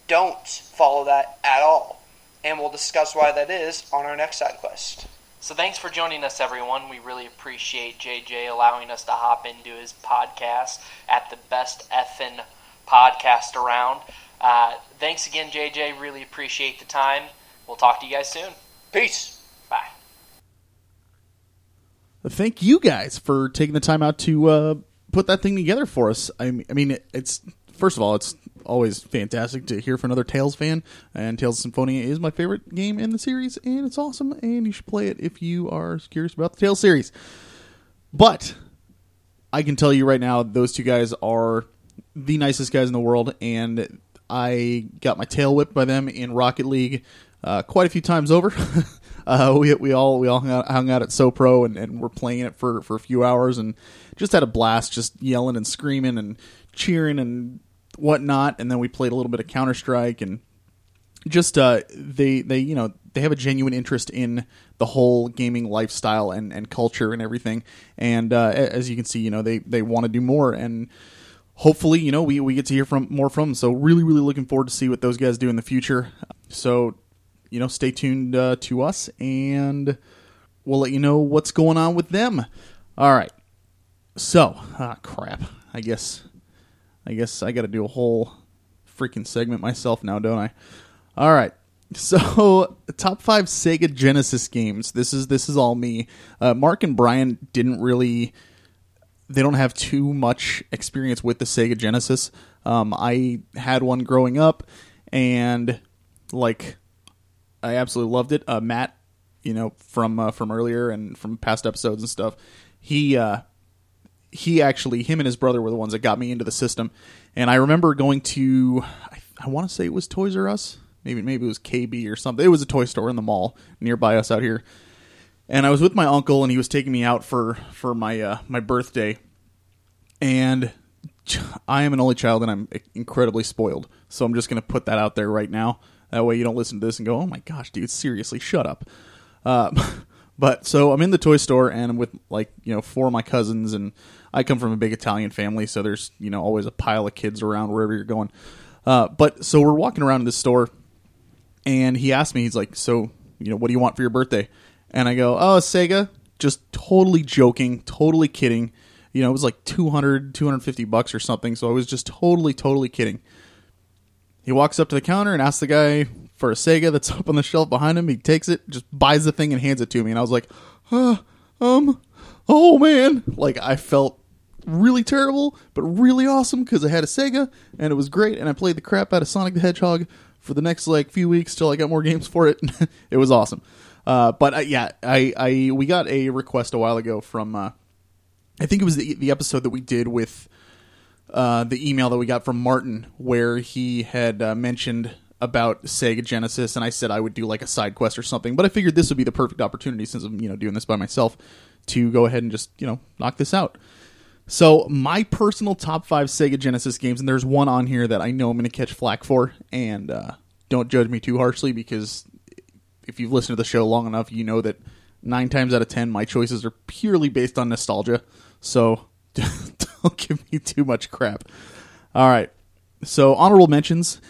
don't follow that at all and we'll discuss why that is on our next side quest. So thanks for joining us, everyone. We really appreciate JJ allowing us to hop into his podcast at the best effin podcast around. Uh, thanks again, JJ. Really appreciate the time. We'll talk to you guys soon. Peace. Bye. Thank you guys for taking the time out to uh, put that thing together for us. I mean, it's first of all, it's always fantastic to hear from another Tales fan. And Tales of Symphonia is my favorite game in the series, and it's awesome. And you should play it if you are curious about the Tales series. But I can tell you right now, those two guys are the nicest guys in the world, and I got my tail whipped by them in Rocket League uh, quite a few times over. uh, we we all we all hung out, hung out at SoPro and, and we're playing it for for a few hours and just had a blast, just yelling and screaming and cheering and whatnot, and then we played a little bit of Counter Strike and just uh, they they you know they have a genuine interest in the whole gaming lifestyle and, and culture and everything. And uh, as you can see, you know they they want to do more and hopefully you know we, we get to hear from more from them. So really really looking forward to see what those guys do in the future. So you know stay tuned uh, to us and we'll let you know what's going on with them. All right. So ah crap. I guess I guess I got to do a whole freaking segment myself now, don't I? All right. So, top five Sega Genesis games. This is this is all me. Uh, Marc and Brian didn't really. They don't have too much experience with the Sega Genesis. Um, I had one growing up, and like, I absolutely loved it. Uh, Matt, you know, from uh, from earlier and from past episodes and stuff, he uh, he actually him and his brother were the ones that got me into the system. And i remember going to i, I want to say it was toys r us. Maybe maybe it was kb or something. It was a toy store in the mall nearby us out here. And i was with my uncle and he was taking me out for for my uh, my birthday. And i am an only child and i'm incredibly spoiled. So i'm just going to put that out there right now. That way you don't listen to this and go oh my gosh dude seriously shut up. Uh, but so I'm in the toy store and I'm with like you know four of my cousins and I come from a big Italian family, so there's you know always a pile of kids around wherever you're going. Uh, but so we're walking around in the store, and he asked me, he's like, "So you know, what do you want for your birthday?" And I go, "Oh, Sega." Just totally joking, totally kidding. You know, it was like 200, 250 bucks or something. So I was just totally, totally kidding. He walks up to the counter and asks the guy for a Sega that's up on the shelf behind him. He takes it, just buys the thing, and hands it to me. And I was like, uh, um, oh man. Like, I felt really terrible, but really awesome because I had a Sega and it was great. And I played the crap out of Sonic the Hedgehog for the next like few weeks till I got more games for it. it was awesome. Uh, but uh, yeah, I, I we got a request a while ago from uh, I think it was the the episode that we did with uh, the email that we got from Martin where he had uh, mentioned about Sega Genesis, and I said I would do like a side quest or something. But I figured this would be the perfect opportunity since I'm you know doing this by myself to go ahead and just you know knock this out. So my personal top five Sega Genesis games, and there's one on here that I know I'm going to catch flack for, and uh, don't judge me too harshly because if you've listened to the show long enough, you know that nine times out of ten my choices are purely based on nostalgia. So don't give me too much crap. All right. So honorable mentions.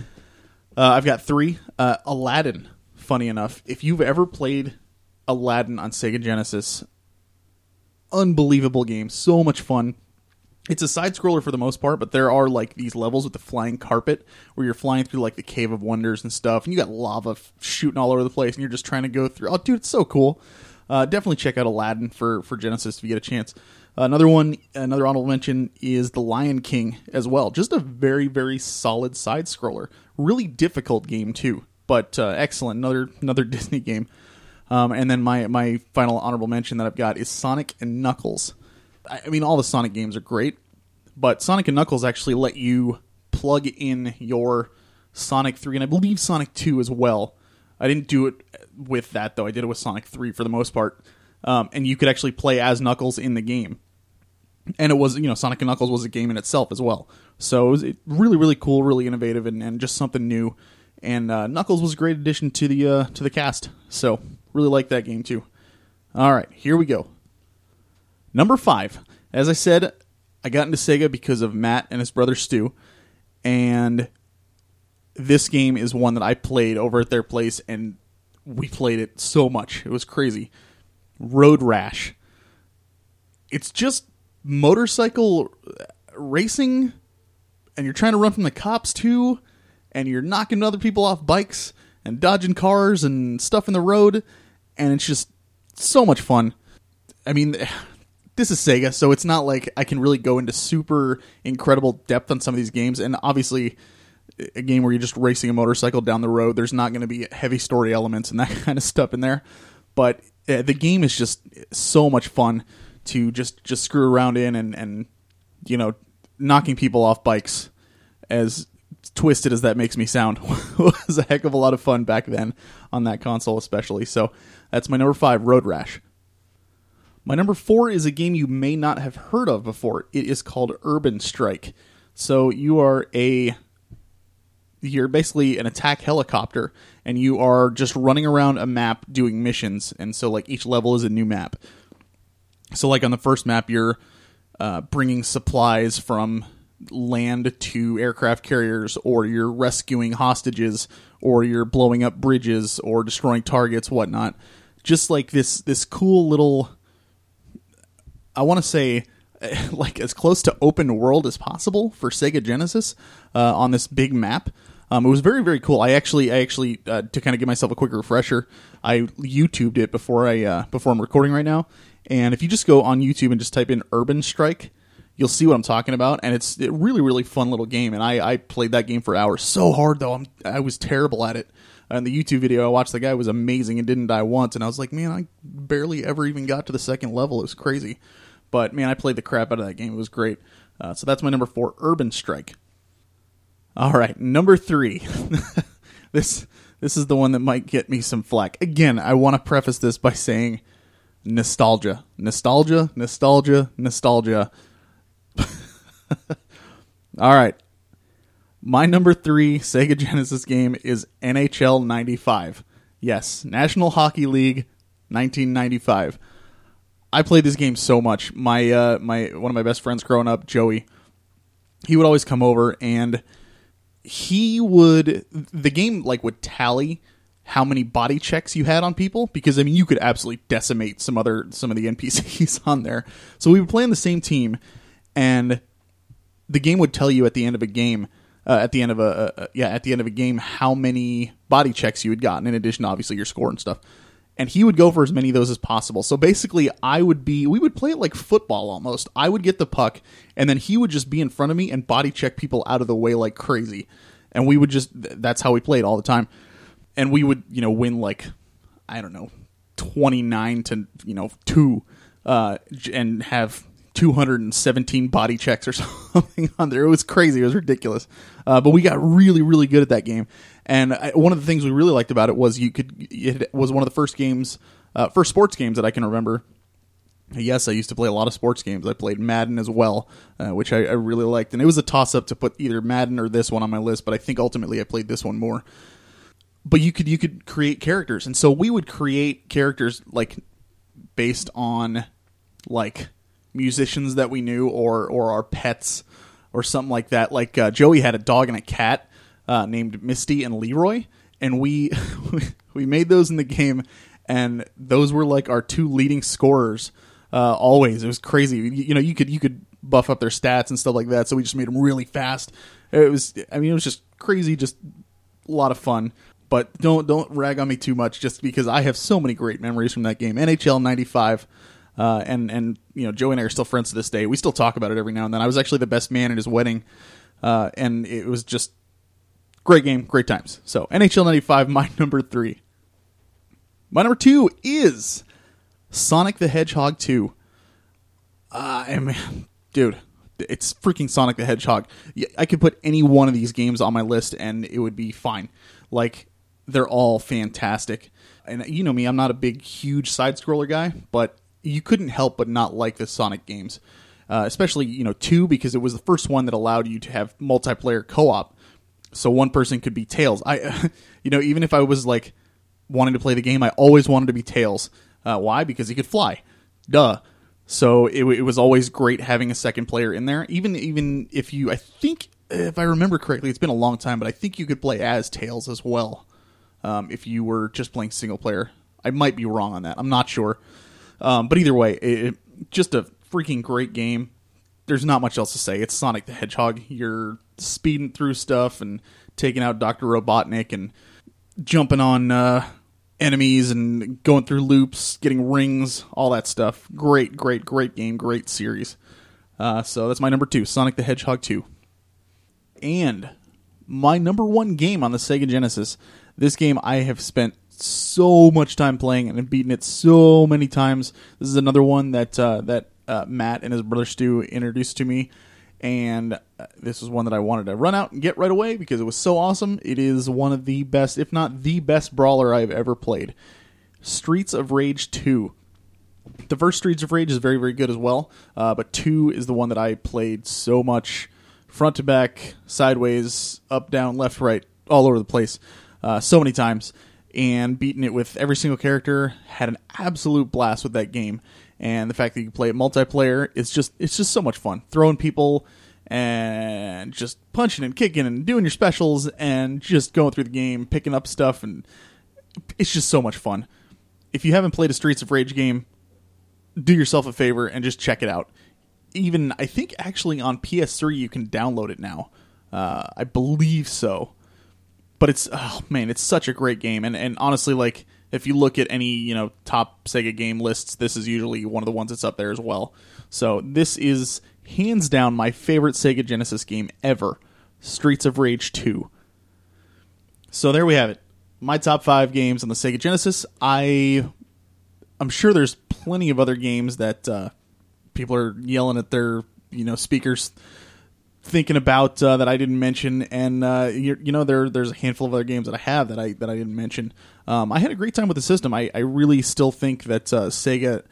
Uh, I've got three. Uh, Aladdin. Funny enough, if you've ever played Aladdin on Sega Genesis, unbelievable game. So much fun. It's a side scroller for the most part, but there are like these levels with the flying carpet where you're flying through like the Cave of Wonders and stuff, and you got lava f- shooting all over the place, and you're just trying to go through. Oh, dude, it's so cool. Uh, definitely check out Aladdin for for Genesis if you get a chance. Another one, another honorable mention is The Lion King as well. Just a very very solid side scroller. Really difficult game too, but uh, excellent. Another another Disney game. Um, and then my my final honorable mention that I've got is Sonic and Knuckles. I, I mean, all the Sonic games are great, but Sonic and Knuckles actually let you plug in your Sonic 3 and I believe Sonic 2 as well. I didn't do it with that though. I did it with Sonic 3 for the most part. Um, and you could actually play as Knuckles in the game. And it was, you know, Sonic and Knuckles was a game in itself as well. So it was really, really cool, really innovative, and, and just something new. And uh, Knuckles was a great addition to the uh, to the cast. So really like that game too. All right, here we go. Number five. As I said, I got into Sega because of Matt and his brother Stu, and this game is one that I played over at their place, and we played it so much. It was crazy. Road Rash. It's just motorcycle racing, and you're trying to run from the cops too, and you're knocking other people off bikes and dodging cars and stuff in the road, and it's just so much fun. I mean, this is Sega, so it's not like I can really go into super incredible depth on some of these games, and obviously a game where you're just racing a motorcycle down the road, there's not going to be heavy story elements and that kind of stuff in there. But uh, the game is just so much fun to just just screw around in and and you know knocking people off bikes. As twisted as that makes me sound, was a heck of a lot of fun back then on that console, especially. So that's my number five, Road Rash. My number four is a game you may not have heard of before. It is called Urban Strike. So you are a you're basically an attack helicopter, and you are just running around a map doing missions. And so, like each level is a new map. So, like on the first map, you're uh, bringing supplies from land to aircraft carriers, or you're rescuing hostages, or you're blowing up bridges, or destroying targets, whatnot. Just like this, this cool little. I want to say, like as close to open world as possible for Sega Genesis uh, on this big map. Um, it was very very cool. I actually I actually uh, to kind of give myself a quick refresher, I YouTubed it before I uh, before I'm recording right now. And if you just go on YouTube and just type in Urban Strike, you'll see what I'm talking about. And it's a really really fun little game. And I, I played that game for hours. So hard though. I'm I was terrible at it. And the YouTube video I watched, the guy was amazing and didn't die once. And I was like, man, I barely ever even got to the second level. It was crazy. But man, I played the crap out of that game. It was great. Uh, so that's my number four, Urban Strike. All right, number three. this this is the one that might get me some flack. Again, I want to preface this by saying nostalgia, nostalgia, nostalgia, nostalgia. All right, my number three Sega Genesis game is NHL '95. Yes, National Hockey League, 1995. I played this game so much. My uh, my one of my best friends growing up, Joey, he would always come over and he would the game like would tally how many body checks you had on people because I mean you could absolutely decimate some other some of the NPCs on there. So we would play on the same team, and the game would tell you at the end of a game, uh, at the end of a uh, yeah at the end of a game how many body checks you had gotten in addition obviously your score and stuff and he would go for as many of those as possible. So basically, I would be, we would play it like football almost. I would get the puck, and then he would just be in front of me and body check people out of the way like crazy. And we would just, that's how we played all the time. And we would, you know, win like, I don't know, 29 to, you know, 2, uh, and have 217 body checks or something on there. It was crazy. It was ridiculous. Uh, but we got really, really good at that game. And I, one of the things we really liked about it was you could. It was one of the first games, uh, first sports games that I can remember. Yes, I used to play a lot of sports games. I played Madden as well, uh, which I, I, really liked. And it was a toss up to put either Madden or this one on my list, but I think ultimately I played this one more. But you could you could create characters, and so we would create characters like based on like musicians that we knew or or our pets or something like that. Like uh, Joey had a dog and a cat, uh, named Misty and Leroy, and we we made those in the game, and those were like our two leading scorers. Uh, always, it was crazy. You, you, know, you could you could buff up their stats and stuff like that. So we just made them really fast. It was, I mean, it was just crazy, just a lot of fun. But don't don't rag on me too much, just because I have so many great memories from that game. NHL '95. Uh, and and you know Joey and I are still friends to this day. We still talk about it every now and then. I was actually the best man at his wedding, uh, and it was just Great game, great times. So NHL 95, my number three. My number two is Sonic the Hedgehog 2. Uh, I mean, dude, it's freaking Sonic the Hedgehog. I could put any one of these games on my list and it would be fine. Like, they're all fantastic. And you know me, I'm not a big, huge side scroller guy, but you couldn't help but not like the Sonic games. Uh, especially, you know, 2 because it was the first one that allowed you to have multiplayer co op so one person could be Tails. I, you know, even if I was like wanting to play the game, I always wanted to be Tails. Uh, why? Because he could fly. Duh. So it, it, was always great having a second player in there. Even even if you, I think if I remember correctly, it's been a long time, but I think you could play as Tails as well. Um, if you were just playing single player, I might be wrong on that. I'm not sure. Um, but either way, it, it, just a freaking great game. There's not much else to say. It's Sonic the Hedgehog. You're speeding through stuff and taking out Doctor Robotnik and jumping on uh, enemies and going through loops, getting rings, all that stuff. Great, great, great game, great series. Uh, so that's my number two, Sonic the Hedgehog 2. And my number one game on the Sega Genesis. This game I have spent so much time playing and beaten it so many times. This is another one that uh, that uh, Matt and his brother Stu introduced to me and uh, this is one that I wanted to run out and get right away because it was so awesome. It is one of the best, if not the best brawler I've ever played. Streets of Rage 2. The first Streets of Rage is very, very good as well, uh, but 2 is the one that I played so much front to back, sideways, up, down, left, right. all over the place uh, so many times and beaten it with every single character. Had an absolute blast with that game, and the fact that you can play it multiplayer is just it's just so much fun. Throwing people and just punching and kicking and doing your specials and just going through the game, picking up stuff, and it's just so much fun. If you haven't played a Streets of Rage game, do yourself a favor and just check it out. Even I think actually on PS3 you can download it now. Uh, I believe so but it's oh man, it's such a great game, and and honestly, like if you look at any you know top Sega game lists, this is usually one of the ones that's up there as well. So this is hands down my favorite Sega Genesis game ever, Streets of Rage Two. So there we have it, my top five games on the Sega Genesis. I I'm sure there's plenty of other games that uh, people are yelling at their you know speakers thinking about uh, that I didn't mention, and uh, you, know there there's a handful of other games that I have that I that I didn't mention. Um, I had a great time with the system. I, I really still think that uh, Sega.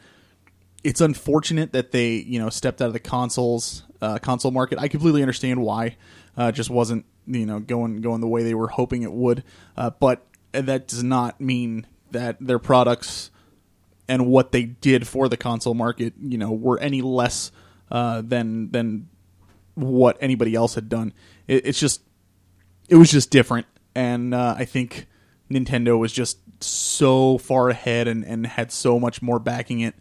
It's unfortunate that they you know stepped out of the consoles uh, console market. I completely understand why. Uh, just wasn't you know going going the way they were hoping it would. Uh, but that does not mean that their products and what they did for the console market you know were any less than than what anybody else had done. It, it's just it was just different, and uh, I think Nintendo was just so far ahead and, and had so much more backing it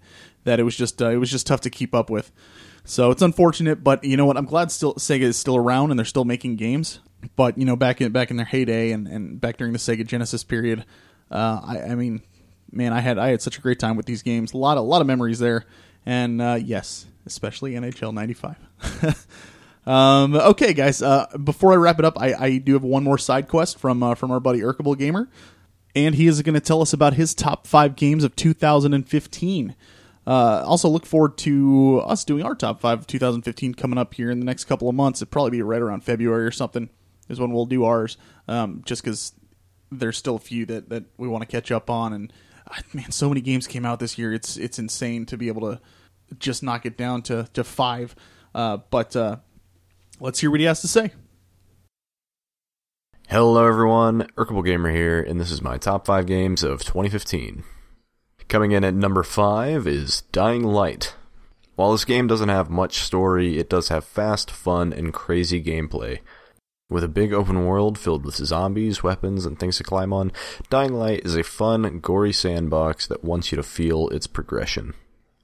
that it was just uh, it was just tough to keep up with. So it's unfortunate, but you know what? I'm glad still Sega is still around and they're still making games. But you know, back in back in their heyday and, and back during the Sega Genesis period, uh, I, I mean, man, I had I had such a great time with these games. A lot a lot of memories there, and uh, yes, especially NHL '95. Um, okay, guys. Uh, before I wrap it up, I, I, do have one more side quest from uh, from our buddy Erkable Gamer, and he is going to tell us about his top five games of 2015. Uh, also, look forward to us doing our top five of 2015 coming up here in the next couple of months. It'll probably be right around February or something is when we'll do ours. Um, just because there's still a few that, that we want to catch up on, and uh, man, so many games came out this year. It's it's insane to be able to just knock it down to to five. Uh, but uh, Let's hear what he has to say. Hello, everyone. Erkable Gamer here, and this is my top five games of 2015. Coming in at number five is Dying Light. While this game doesn't have much story, it does have fast, fun, and crazy gameplay. With a big open world filled with zombies, weapons, and things to climb on, Dying Light is a fun, gory sandbox that wants you to feel its progression.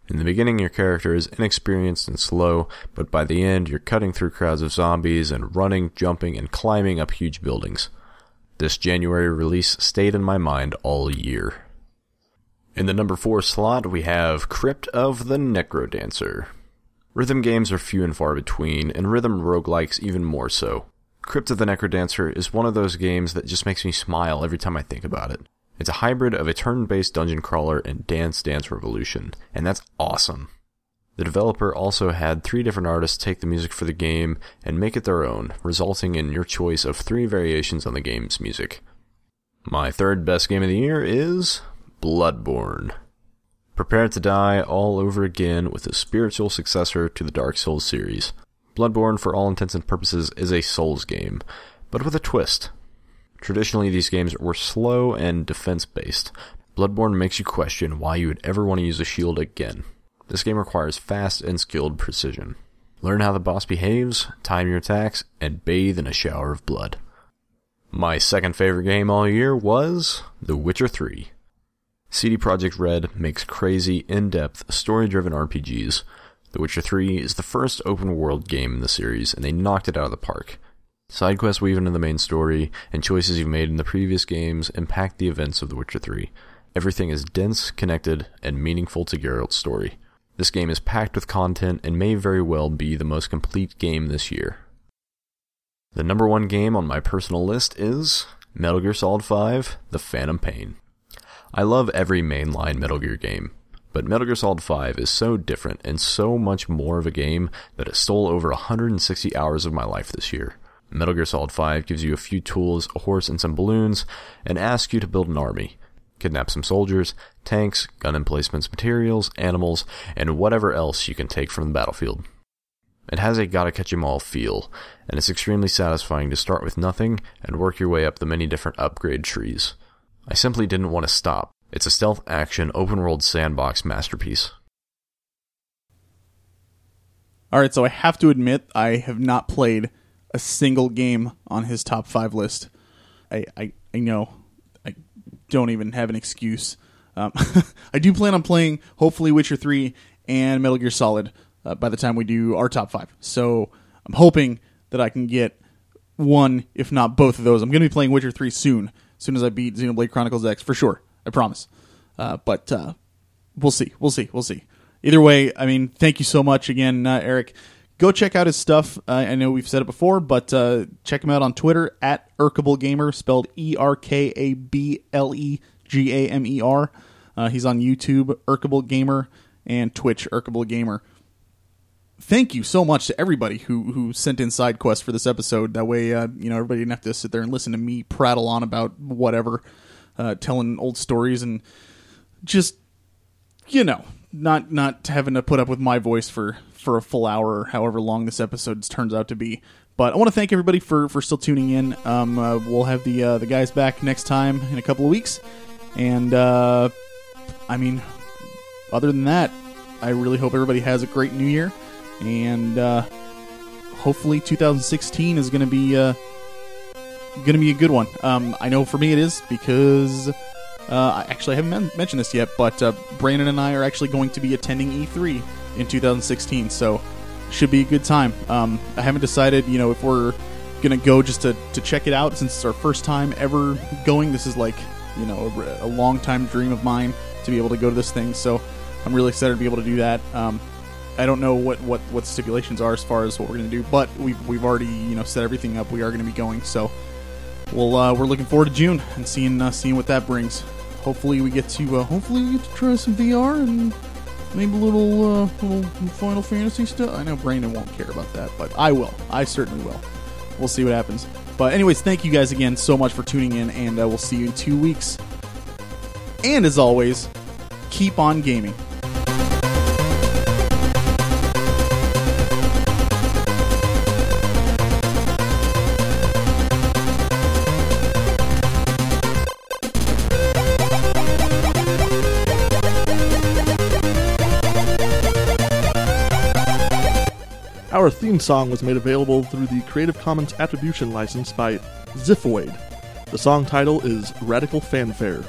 In the beginning, your character is inexperienced and slow, but by the end, you're cutting through crowds of zombies and running, jumping, and climbing up huge buildings. This January release stayed in my mind all year. In the number 4 slot, we have Crypt of the Necrodancer. Rhythm games are few and far between, and rhythm roguelikes even more so. Crypt of the Necrodancer is one of those games that just makes me smile every time I think about it. It's a hybrid of a turn-based dungeon crawler and Dance Dance Revolution, and that's awesome. The developer also had three different artists take the music for the game and make it their own, resulting in your choice of three variations on the game's music. My third best game of the year is Bloodborne. Prepare to die all over again with a spiritual successor to the Dark Souls series. Bloodborne, for all intents and purposes, is a Souls game, but with a twist. Traditionally, these games were slow and defense based. Bloodborne makes you question why you would ever want to use a shield again. This game requires fast and skilled precision. Learn how the boss behaves, time your attacks, and bathe in a shower of blood. My second favorite game all year was The Witcher 3. CD Projekt Red makes crazy, in-depth, story-driven RPGs. The Witcher 3 is the first open-world game in the series, and they knocked it out of the park. Side quests weave into the main story, and choices you've made in the previous games impact the events of The Witcher 3. Everything is dense, connected, and meaningful to Geralt's story. This game is packed with content and may very well be the most complete game this year. The number one game on my personal list is Metal Gear Solid 5 The Phantom Pain. I love every mainline Metal Gear game, but Metal Gear Solid 5 is so different and so much more of a game that it stole over 160 hours of my life this year. Metal Gear Solid 5 gives you a few tools, a horse, and some balloons, and asks you to build an army. Kidnap some soldiers, tanks, gun emplacements, materials, animals, and whatever else you can take from the battlefield. It has a gotta catch 'em all feel, and it's extremely satisfying to start with nothing and work your way up the many different upgrade trees. I simply didn't want to stop. It's a stealth action open world sandbox masterpiece. All right, so I have to admit I have not played a single game on his top five list. I I, I know I don't even have an excuse. Um, I do plan on playing hopefully Witcher three and Metal Gear Solid uh, by the time we do our top five. So I'm hoping that I can get one, if not both of those. I'm going to be playing Witcher three soon, as soon as I beat Xenoblade Chronicles X for sure. I promise. Uh, but uh, we'll see. We'll see. We'll see. Either way, I mean, thank you so much again, uh, Eric. Go check out his stuff. Uh, I know we've said it before, but uh, check him out on Twitter at Erkable Gamer, spelled E R K A B L E G A M E R. Uh, he's on YouTube, Erkable Gamer, and Twitch, Erkable Gamer. Thank you so much to everybody who who sent in side quests for this episode. That way, uh, you know, everybody didn't have to sit there and listen to me prattle on about whatever, uh, telling old stories and just you know not not having to put up with my voice for for a full hour or however long this episode turns out to be. But I want to thank everybody for for still tuning in. Um, uh, we'll have the uh, the guys back next time in a couple of weeks, and uh, I mean, other than that, I really hope everybody has a great New Year, and uh, hopefully 2016 is going to be uh, going to be a good one. Um, I know for me it is because uh, I actually haven't men- mentioned this yet, but uh, Brandon and I are actually going to be attending E3 in 2016, so should be a good time. Um, I haven't decided, you know, if we're gonna go just to, to check it out since it's our first time ever going. This is like, you know, a, a long time dream of mine to be able to go to this thing. So I'm really excited to be able to do that. Um, I don't know what, what, what stipulations are as far as what we're gonna do, but we've we've already you know set everything up. We are gonna be going, so we'll uh, we're looking forward to June and seeing uh, seeing what that brings. Hopefully we get to uh, hopefully we get to try some VR and maybe a little uh, little Final Fantasy stuff. I know Brandon won't care about that, but I will. I certainly will. We'll see what happens. But anyways, thank you guys again so much for tuning in, and uh, we'll see you in two weeks. And as always, keep on gaming. Our theme song was made available through the Creative Commons Attribution license by Ziphoid. The song title is Radical Fanfare.